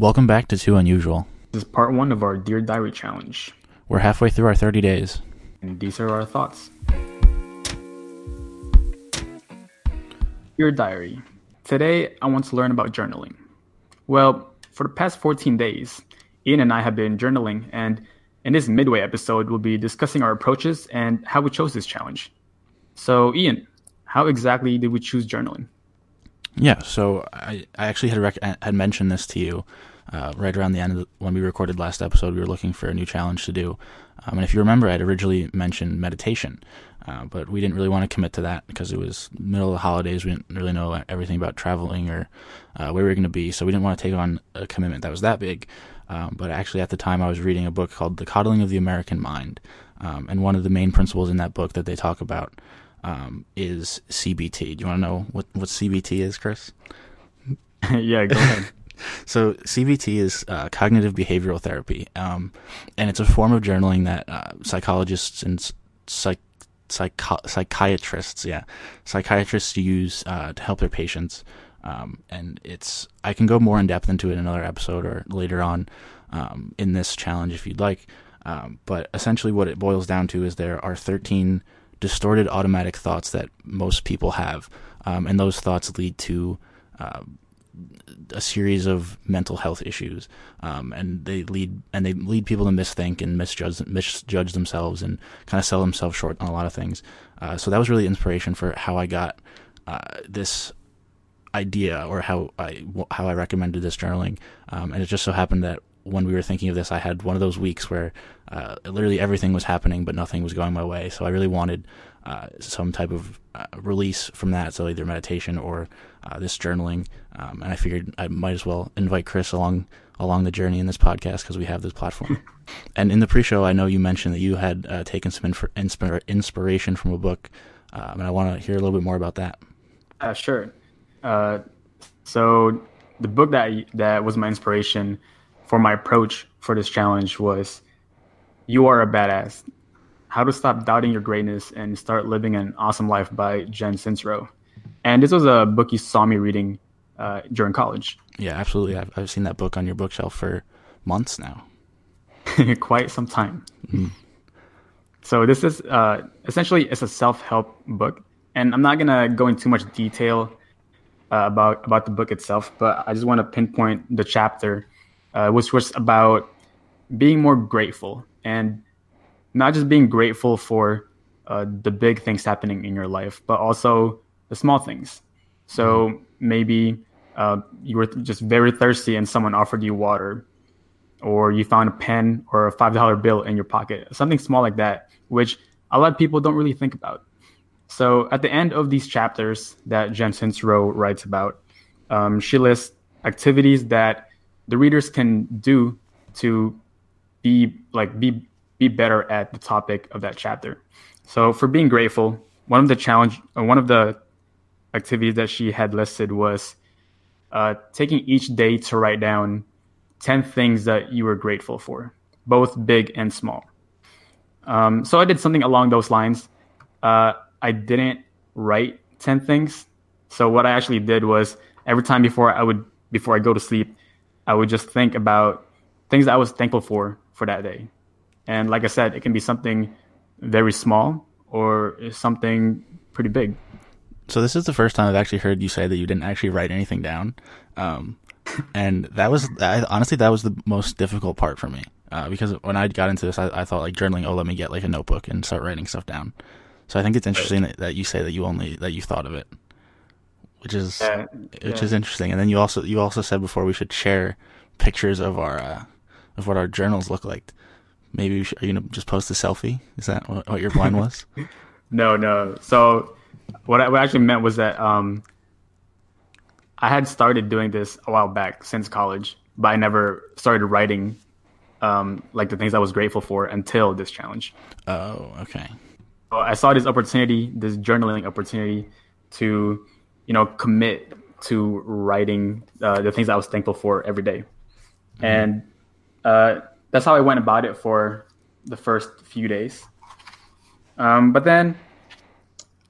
Welcome back to Two Unusual. This is part one of our Dear Diary challenge. We're halfway through our 30 days. And these are our thoughts. Dear Diary. Today, I want to learn about journaling. Well, for the past 14 days, Ian and I have been journaling, and in this midway episode, we'll be discussing our approaches and how we chose this challenge. So, Ian, how exactly did we choose journaling? Yeah, so I, I actually had rec- had mentioned this to you uh, right around the end of the, when we recorded last episode. We were looking for a new challenge to do, um, and if you remember, I'd originally mentioned meditation, uh, but we didn't really want to commit to that because it was middle of the holidays. We didn't really know everything about traveling or uh, where we were going to be, so we didn't want to take on a commitment that was that big. Um, but actually, at the time, I was reading a book called The Coddling of the American Mind, um, and one of the main principles in that book that they talk about um, is CBT. Do you want to know what, what CBT is, Chris? yeah, go ahead. So CBT is uh, cognitive behavioral therapy, um, and it's a form of journaling that uh, psychologists and psych, psych- psychiatrists, yeah, psychiatrists use uh, to help their patients. Um, and it's I can go more in depth into it in another episode or later on um, in this challenge if you'd like. Um, but essentially, what it boils down to is there are 13 distorted automatic thoughts that most people have, um, and those thoughts lead to uh, a series of mental health issues, um, and they lead and they lead people to misthink and misjudge misjudge themselves and kind of sell themselves short on a lot of things. Uh, so that was really inspiration for how I got uh, this idea or how I how I recommended this journaling, um, and it just so happened that when we were thinking of this, I had one of those weeks where uh, literally everything was happening, but nothing was going my way. So I really wanted uh, some type of uh, release from that, so either meditation or uh, this journaling. Um, and I figured I might as well invite Chris along along the journey in this podcast because we have this platform. and in the pre-show, I know you mentioned that you had uh, taken some inspir- inspiration from a book, um, and I want to hear a little bit more about that. Uh, sure. so the book that that was my inspiration for my approach for this challenge was You Are a Badass How to Stop Doubting Your Greatness and Start Living an Awesome Life by Jen Sincero. And this was a book you saw me reading uh, during college. Yeah, absolutely. I've, I've seen that book on your bookshelf for months now. Quite some time. Mm-hmm. So this is uh, essentially it's a self-help book, and I'm not gonna go into too much detail uh, about about the book itself, but I just want to pinpoint the chapter uh, which was about being more grateful and not just being grateful for uh, the big things happening in your life, but also the small things. So mm-hmm. maybe uh, you were just very thirsty and someone offered you water, or you found a pen or a five dollar bill in your pocket, something small like that, which a lot of people don't really think about. So at the end of these chapters that Jen Sincero writes about, um, she lists activities that the readers can do to be like be be better at the topic of that chapter. So for being grateful, one of the challenge, uh, one of the activities that she had listed was uh, taking each day to write down ten things that you were grateful for, both big and small. Um, so I did something along those lines. Uh, I didn't write ten things. So what I actually did was every time before I would before I go to sleep, I would just think about things that I was thankful for for that day. And like I said, it can be something very small or something pretty big. So this is the first time I've actually heard you say that you didn't actually write anything down. Um, and that was I, honestly that was the most difficult part for me uh, because when I got into this, I, I, thought like journaling. Oh, let me get like a notebook and start writing stuff down. So I think it's interesting that, that you say that you only that you thought of it which is yeah, which yeah. is interesting. And then you also you also said before we should share pictures of our uh, of what our journals look like. Maybe should, are you gonna just post a selfie? Is that what, what your plan was? no, no. So what I, what I actually meant was that um, I had started doing this a while back since college, but I never started writing um, like the things I was grateful for until this challenge. Oh, okay. So I saw this opportunity, this journaling opportunity, to you know, commit to writing uh, the things I was thankful for every day. Mm-hmm. And uh, that's how I went about it for the first few days. Um, but then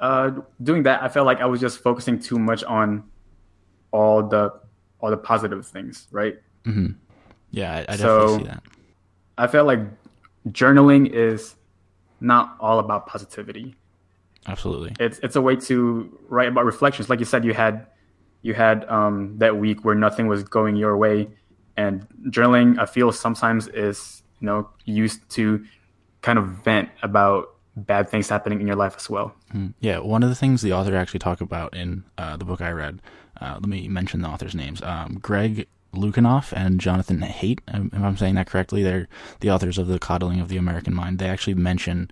uh, doing that, I felt like I was just focusing too much on all the all the positive things, right? Mm-hmm. Yeah, I, I definitely So- see that. I felt like journaling is not all about positivity. Absolutely. It's it's a way to write about reflections. Like you said, you had you had um, that week where nothing was going your way, and journaling I feel sometimes is you know used to kind of vent about bad things happening in your life as well. Mm. Yeah, one of the things the author actually talked about in uh, the book I read. Uh, let me mention the authors' names: um, Greg Lukianoff and Jonathan Haidt. If I'm saying that correctly, they're the authors of the Coddling of the American Mind. They actually mention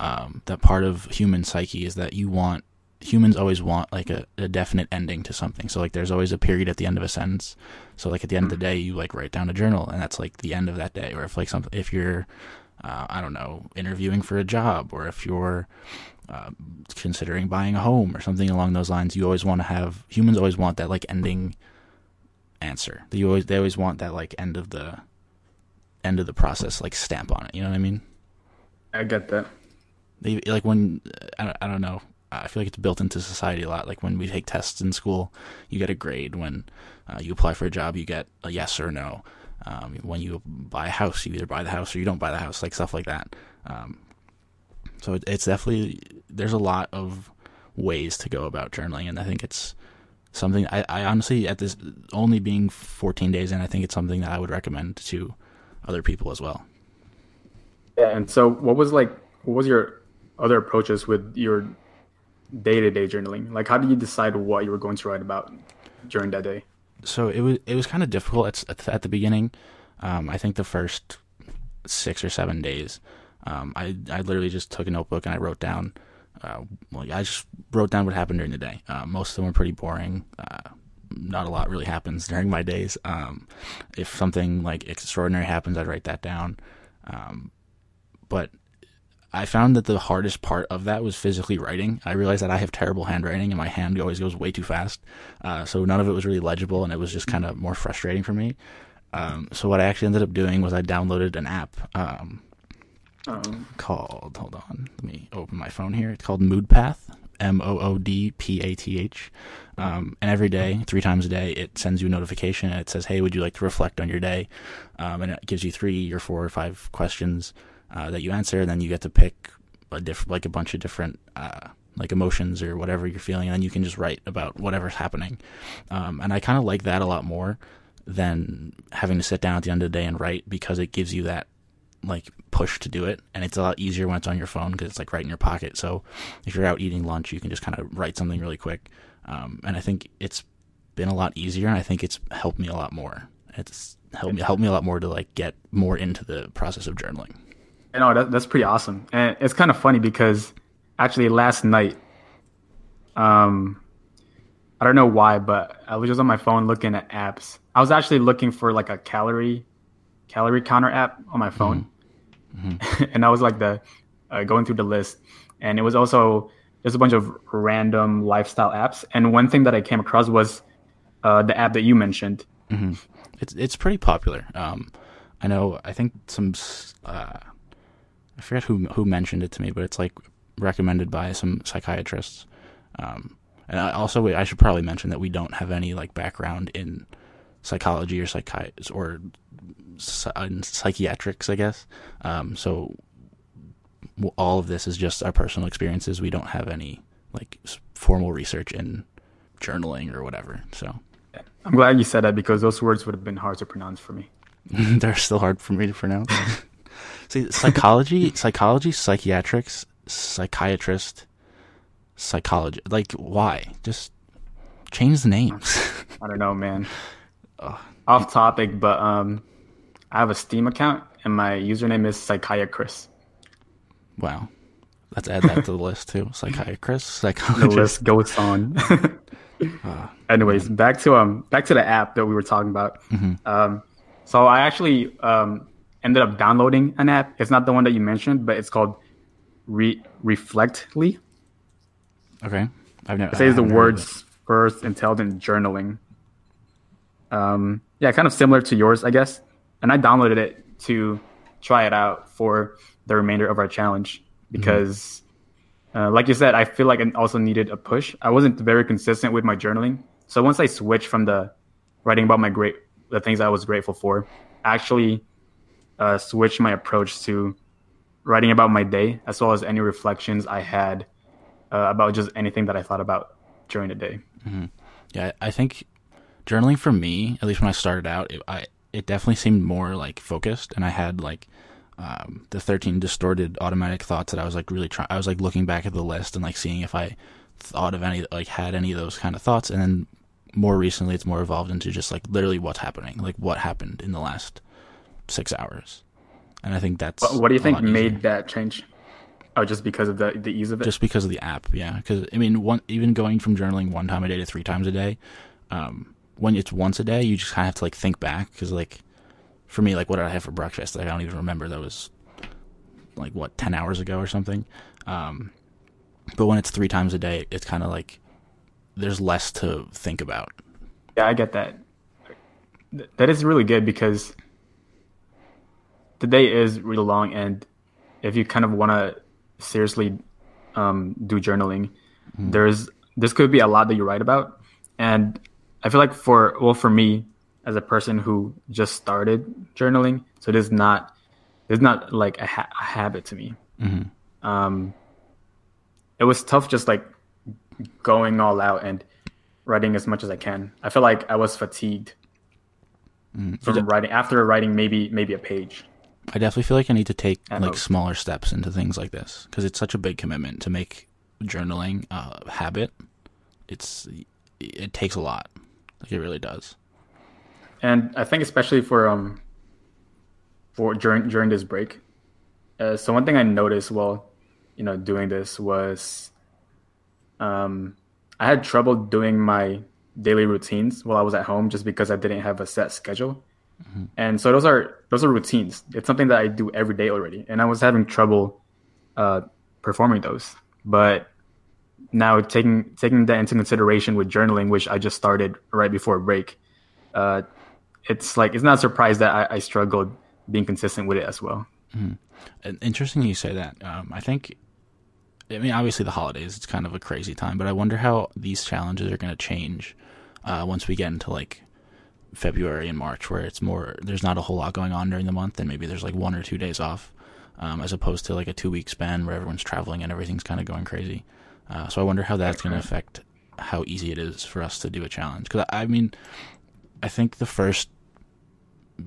um, that part of human psyche is that you want humans always want like a, a definite ending to something. So like there's always a period at the end of a sentence. So like at the end of the day, you like write down a journal, and that's like the end of that day. Or if like some if you're uh, I don't know interviewing for a job, or if you're uh, considering buying a home or something along those lines, you always want to have humans always want that like ending answer. They always they always want that like end of the end of the process like stamp on it. You know what I mean? I get that. They like when I don't, I don't know. I feel like it's built into society a lot. Like when we take tests in school, you get a grade. When uh, you apply for a job, you get a yes or no. Um, when you buy a house, you either buy the house or you don't buy the house, like stuff like that. Um, so it, it's definitely there's a lot of ways to go about journaling, and I think it's something I, I honestly at this only being 14 days in, I think it's something that I would recommend to other people as well. Yeah, and so what was like what was your other approaches with your day-to-day journaling? Like how did you decide what you were going to write about during that day? so it was it was kind of difficult at at the beginning. Um, I think the first six or seven days, um, I I literally just took a notebook and I wrote down. Uh, well, I just wrote down what happened during the day. Uh, most of them were pretty boring. Uh, not a lot really happens during my days. Um, if something like extraordinary happens, I'd write that down. Um, but I found that the hardest part of that was physically writing. I realized that I have terrible handwriting and my hand always goes way too fast. Uh, so none of it was really legible and it was just kind of more frustrating for me. Um, so what I actually ended up doing was I downloaded an app um, Um, called, hold on, let me open my phone here. It's called MoodPath, M O O D P A T H. Um, and every day, three times a day, it sends you a notification and it says, Hey, would you like to reflect on your day? Um, and it gives you three or four or five questions uh, that you answer. And then you get to pick a diff- like a bunch of different uh, like emotions or whatever you're feeling. And then you can just write about whatever's happening. Um, and I kind of like that a lot more than having to sit down at the end of the day and write because it gives you that like push to do it and it's a lot easier when it's on your phone because it's like right in your pocket so if you're out eating lunch you can just kind of write something really quick um, and i think it's been a lot easier and i think it's helped me a lot more it's helped me helped me a lot more to like get more into the process of journaling you know that, that's pretty awesome, and it's kind of funny because actually last night, um, I don't know why, but I was just on my phone looking at apps. I was actually looking for like a calorie calorie counter app on my phone, and I was like the uh, going through the list, and it was also there's a bunch of random lifestyle apps, and one thing that I came across was uh, the app that you mentioned. Mm-hmm. it's it's pretty popular. Um, i know i think some uh, i forget who who mentioned it to me but it's like recommended by some psychiatrists um, and I also I should probably mention that we don't have any like background in psychology or psychi- or in psychiatrics, I guess. Um, so all of this is just our personal experiences. We don't have any like formal research in journaling or whatever. So I'm glad you said that because those words would have been hard to pronounce for me. they're still hard for me to pronounce. See, psychology, psychology, psychiatrics, psychiatrist, psychology. Like, why? Just change the names. I don't know, man. Off topic, but um, I have a Steam account and my username is psychiatrist. wow. Let's add that to the list too. Psychiatrist, The psychologist. list goes on. Anyways, back to um back to the app that we were talking about. Um, so I actually um ended up downloading an app. It's not the one that you mentioned, but it's called Re- Reflectly. Okay. I've never. It says the I haven't heard of words first intelligent journaling. Um, yeah, kind of similar to yours, I guess. And I downloaded it to try it out for the remainder of our challenge because, uh, like you said, I feel like I also needed a push. I wasn't very consistent with my journaling, so once I switched from the writing about my great the things I was grateful for, I actually uh, switched my approach to writing about my day as well as any reflections I had uh, about just anything that I thought about during the day. Mm-hmm. Yeah, I think journaling for me, at least when I started out, it, I it definitely seemed more like focused, and I had like um, the thirteen distorted automatic thoughts that I was like really trying. I was like looking back at the list and like seeing if I thought of any like had any of those kind of thoughts, and then more recently it's more evolved into just like literally what's happening, like what happened in the last six hours, and I think that's. What do you think made that change? Oh, just because of the the ease of it. Just because of the app, yeah. Because I mean, one even going from journaling one time a day to three times a day, um, when it's once a day, you just kind of have to like think back because like for me, like what did I have for breakfast? Like I don't even remember. That was like what ten hours ago or something. Um, but when it's three times a day, it's kind of like there's less to think about. Yeah, I get that. That is really good because the day is really long, and if you kind of want to seriously um, do journaling, mm. there's this could be a lot that you write about, and I feel like for well for me as a person who just started journaling, so it is not it's not like a, ha- a habit to me. Mm-hmm. Um, it was tough just like going all out and writing as much as I can. I feel like I was fatigued mm. from writing after writing maybe maybe a page. I definitely feel like I need to take At like most. smaller steps into things like this because it's such a big commitment to make journaling a habit. It's it takes a lot. Like it really does. And I think especially for um for during during this break, uh, so one thing I noticed while you know doing this was um I had trouble doing my daily routines while I was at home just because I didn't have a set schedule. Mm-hmm. And so those are those are routines. It's something that I do every day already, and I was having trouble uh, performing those. But now taking taking that into consideration with journaling, which I just started right before break, uh, it's like it's not a surprise that I, I struggled being consistent with it as well. Mm-hmm. Interesting you say that. Um, I think, I mean, obviously the holidays it's kind of a crazy time, but I wonder how these challenges are going to change uh, once we get into like February and March, where it's more there's not a whole lot going on during the month, and maybe there's like one or two days off, um, as opposed to like a two week span where everyone's traveling and everything's kind of going crazy. Uh, so I wonder how that's going to affect how easy it is for us to do a challenge. Because I mean, I think the first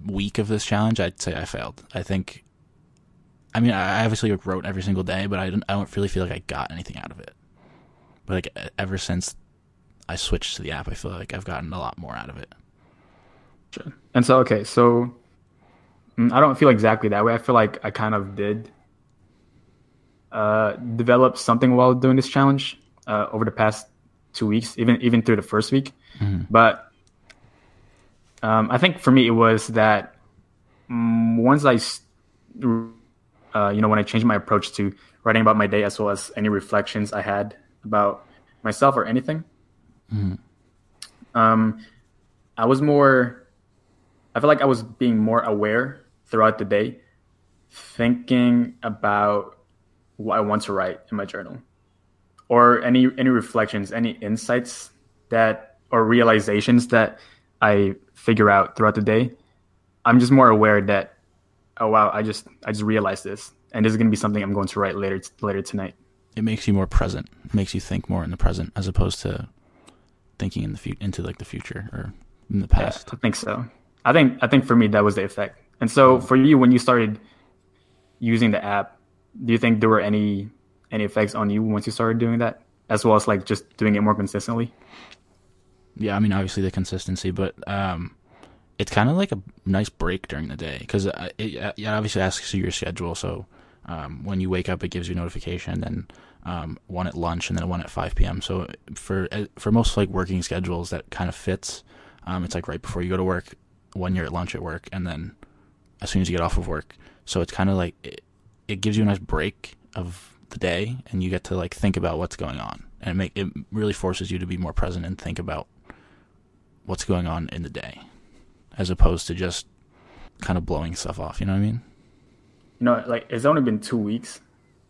week of this challenge, I'd say I failed. I think, I mean, I obviously wrote every single day, but I don't, I don't really feel like I got anything out of it. But like ever since I switched to the app, I feel like I've gotten a lot more out of it. And so, okay, so mm, I don't feel exactly that way. I feel like I kind of did uh, develop something while doing this challenge uh, over the past two weeks, even even through the first week. Mm-hmm. But um, I think for me, it was that um, once I, uh, you know, when I changed my approach to writing about my day as well as any reflections I had about myself or anything, mm-hmm. um, I was more. I feel like I was being more aware throughout the day, thinking about what I want to write in my journal, or any any reflections, any insights that or realizations that I figure out throughout the day, I'm just more aware that, oh wow, I just I just realized this, and this is gonna be something I'm going to write later later tonight. It makes you more present. It makes you think more in the present as opposed to thinking in the fu- into like the future or in the past. Yeah, I think so. I think I think for me that was the effect. And so for you, when you started using the app, do you think there were any any effects on you once you started doing that, as well as like just doing it more consistently? Yeah, I mean, obviously the consistency, but um, it's kind of like a nice break during the day because it, it, obviously asks you your schedule. So um, when you wake up, it gives you a notification, then um, one at lunch, and then one at 5 p.m. So for uh, for most like working schedules, that kind of fits. Um, it's like right before you go to work, when you're at lunch at work, and then as soon as you get off of work. So it's kind of like it, it gives you a nice break of the day, and you get to like think about what's going on, and it make it really forces you to be more present and think about what's going on in the day as opposed to just kind of blowing stuff off. You know what I mean? You know, like it's only been two weeks.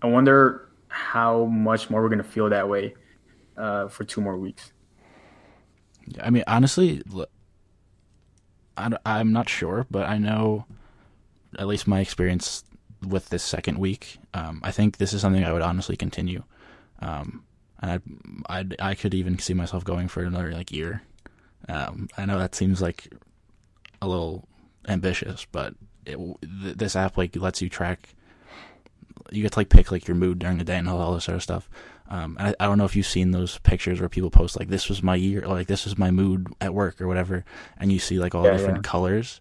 I wonder how much more we're gonna feel that way uh, for two more weeks. I mean, honestly, I, I'm not sure, but I know at least my experience with this second week. Um, I think this is something I would honestly continue. Um, and I, I, I could even see myself going for another like year. Um, I know that seems like a little ambitious, but it, th- this app like lets you track. You get to like pick like your mood during the day and all, all this sort of stuff. Um, I, I don't know if you've seen those pictures where people post like this was my year, or like this was my mood at work or whatever, and you see like all Yeah, different yeah. colors.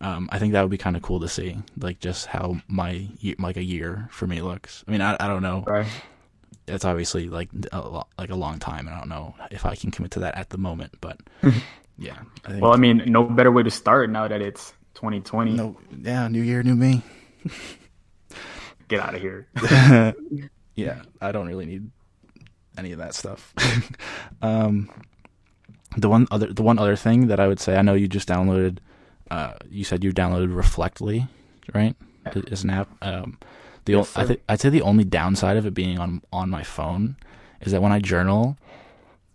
Um, I think that would be kind of cool to see, like just how my like a year for me looks. I mean, I I don't know. Right. It's obviously like a lo- like a long time, and I don't know if I can commit to that at the moment. But yeah, I Well, I mean, no better way to start now that it's 2020. no, yeah, new year, new me. Get out of here. yeah, I don't really need any of that stuff. um, the one other the one other thing that I would say, I know you just downloaded. Uh, you said you downloaded Reflectly, right? As an app. Um, the Yes, I think I'd say the only downside of it being on on my phone is that when I journal.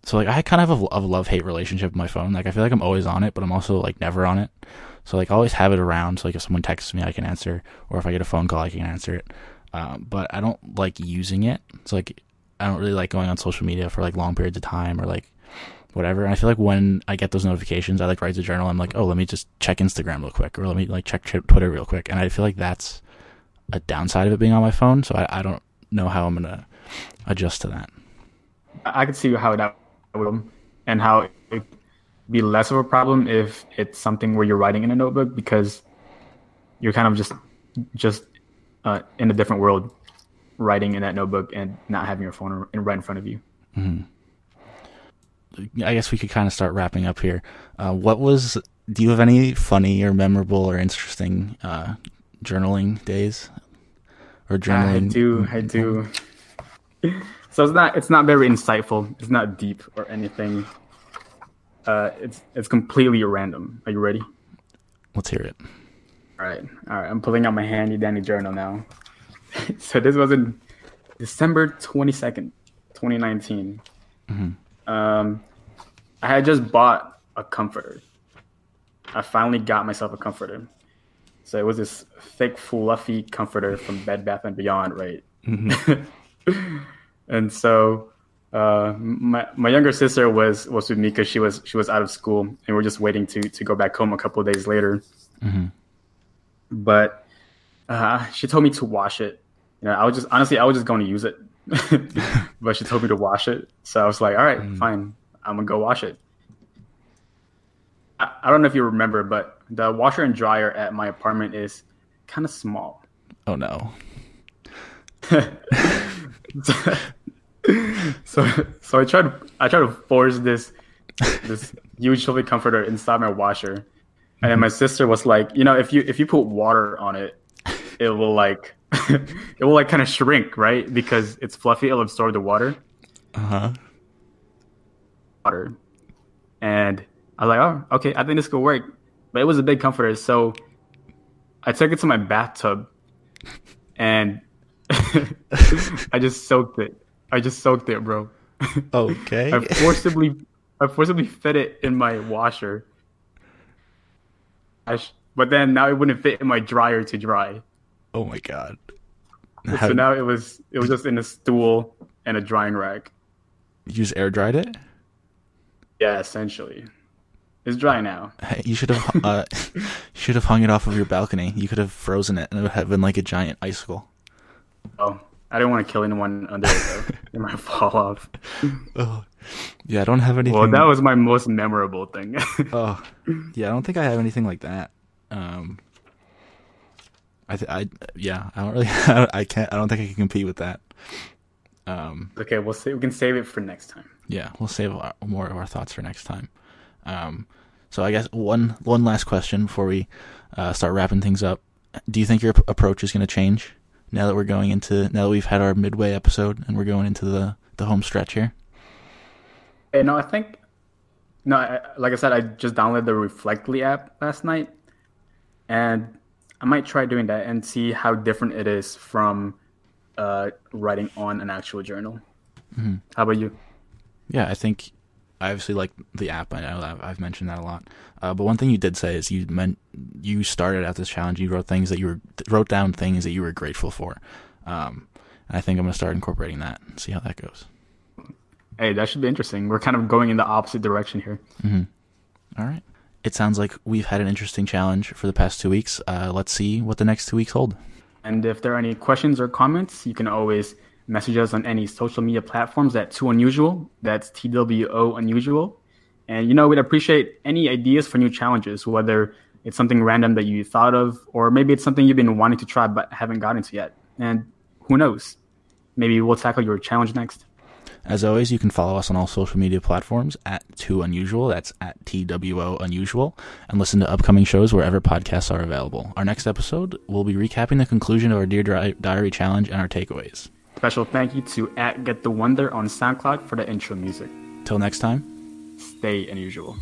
So like I kind of have a, a love hate relationship with my phone. Like I feel like I'm always on it, but I'm also like never on it. So like I always have it around. So like if someone texts me, I can answer, or if I get a phone call, I can answer it. Um, but I don't like using it. It's like I don't really like going on social media for like long periods of time or like whatever. And I feel like when I get those notifications, I like write the journal. I'm like, oh, let me just check Instagram real quick, or let me like check Twitter real quick. And I feel like that's a downside of it being on my phone. So I, I don't know how I'm gonna adjust to that. I could see how that would, and how it'd be less of a problem if it's something where you're writing in a notebook because you're kind of just just uh, in a different world, writing in that notebook and not having your phone in- right in front of you. I guess we could kind of start wrapping up here. Uh, what was? Do you have any funny or memorable or interesting uh, journaling days or journaling? I do, I do. So it's not it's not very insightful. It's not deep or anything. Uh, it's it's completely random. Are you ready? Let's hear it. All right, all right. I'm pulling out my handy dandy journal now. so this was in December 22nd, 2019. Um, I had just bought a comforter. I finally got myself a comforter. So it was this thick, fluffy comforter from Bed Bath and Beyond, right? and so uh, my my younger sister was was with me because she was she was out of school, and we are just waiting to to go back home a couple of days later but uh, she told me to wash it. You know, I was just honestly, I was just going to use it, but she told me to wash it. So I was like, all right, fine, I'm gonna go wash it. I, I don't know if you remember, but the washer and dryer at my apartment is kind of small. Oh no. so so I tried I tried to force this this huge heavy comforter inside my washer, and then my sister was like, you know, if you if you put water on it, it will like it will like kind of shrink, right? Because it's fluffy, it'll absorb the water. Uh huh. Water, and I was like, oh, okay, I think this could work. But it was a big comforter, so I took it to my bathtub, and I just soaked it. I just soaked it, bro. Okay. I forcibly, I forcibly fit it in my washer. But then now it wouldn't fit in my dryer to dry. oh my god. So now it was, it was just in a stool and a drying rack. you just air dried it? Yeah, essentially, it's dry now. You should have uh, you should have hung it off of your balcony. You could have frozen it, and it would have been like a giant icicle. Oh, I didn't want to kill anyone under it though. it might fall off. Oh, yeah. I don't have anything. Well, that was my most memorable thing. Oh, yeah. I don't think I have anything like that. Um, I, th- I, yeah. I don't really. I can't. I don't think I can compete with that. Um, okay, we'll see. We can save it for next time. yeah. We'll save our, more of our thoughts for next time. Um, so I guess one one last question before we uh, start wrapping things up. Do you think your ap- approach is going to change now that we're going into now that we've had our midway episode and we're going into the the home stretch here? No, I think no. I, like I said, I just downloaded the Reflectly app last night, and I might try doing that and see how different it is from uh, writing on an actual journal. How about you? Yeah, I think I obviously like the app. I know I've mentioned that a lot. Uh, but one thing you did say is you meant you started at this challenge. You wrote things that you were wrote down things that you were grateful for. Um, I think I'm gonna start incorporating that and see how that goes. Hey, that should be interesting. We're kind of going in the opposite direction here. Mm-hmm. All right. It sounds like we've had an interesting challenge for the past two weeks. Uh, let's see what the next two weeks hold. And if there are any questions or comments, you can always message us on any social media platforms at Two Unusual. That's T W O Unusual. And you know, we'd appreciate any ideas for new challenges, whether it's something random that you thought of, or maybe it's something you've been wanting to try but haven't gotten to yet. And who knows? Maybe we'll tackle your challenge next. As always, you can follow us on all social media platforms at Two Unusual. That's at TWO Unusual. And listen to upcoming shows wherever podcasts are available. Our next episode, we'll be recapping the conclusion of our Dear Diary challenge and our takeaways. Special thank you to at Get the Wonder on SoundCloud for the intro music. Till next time, stay unusual.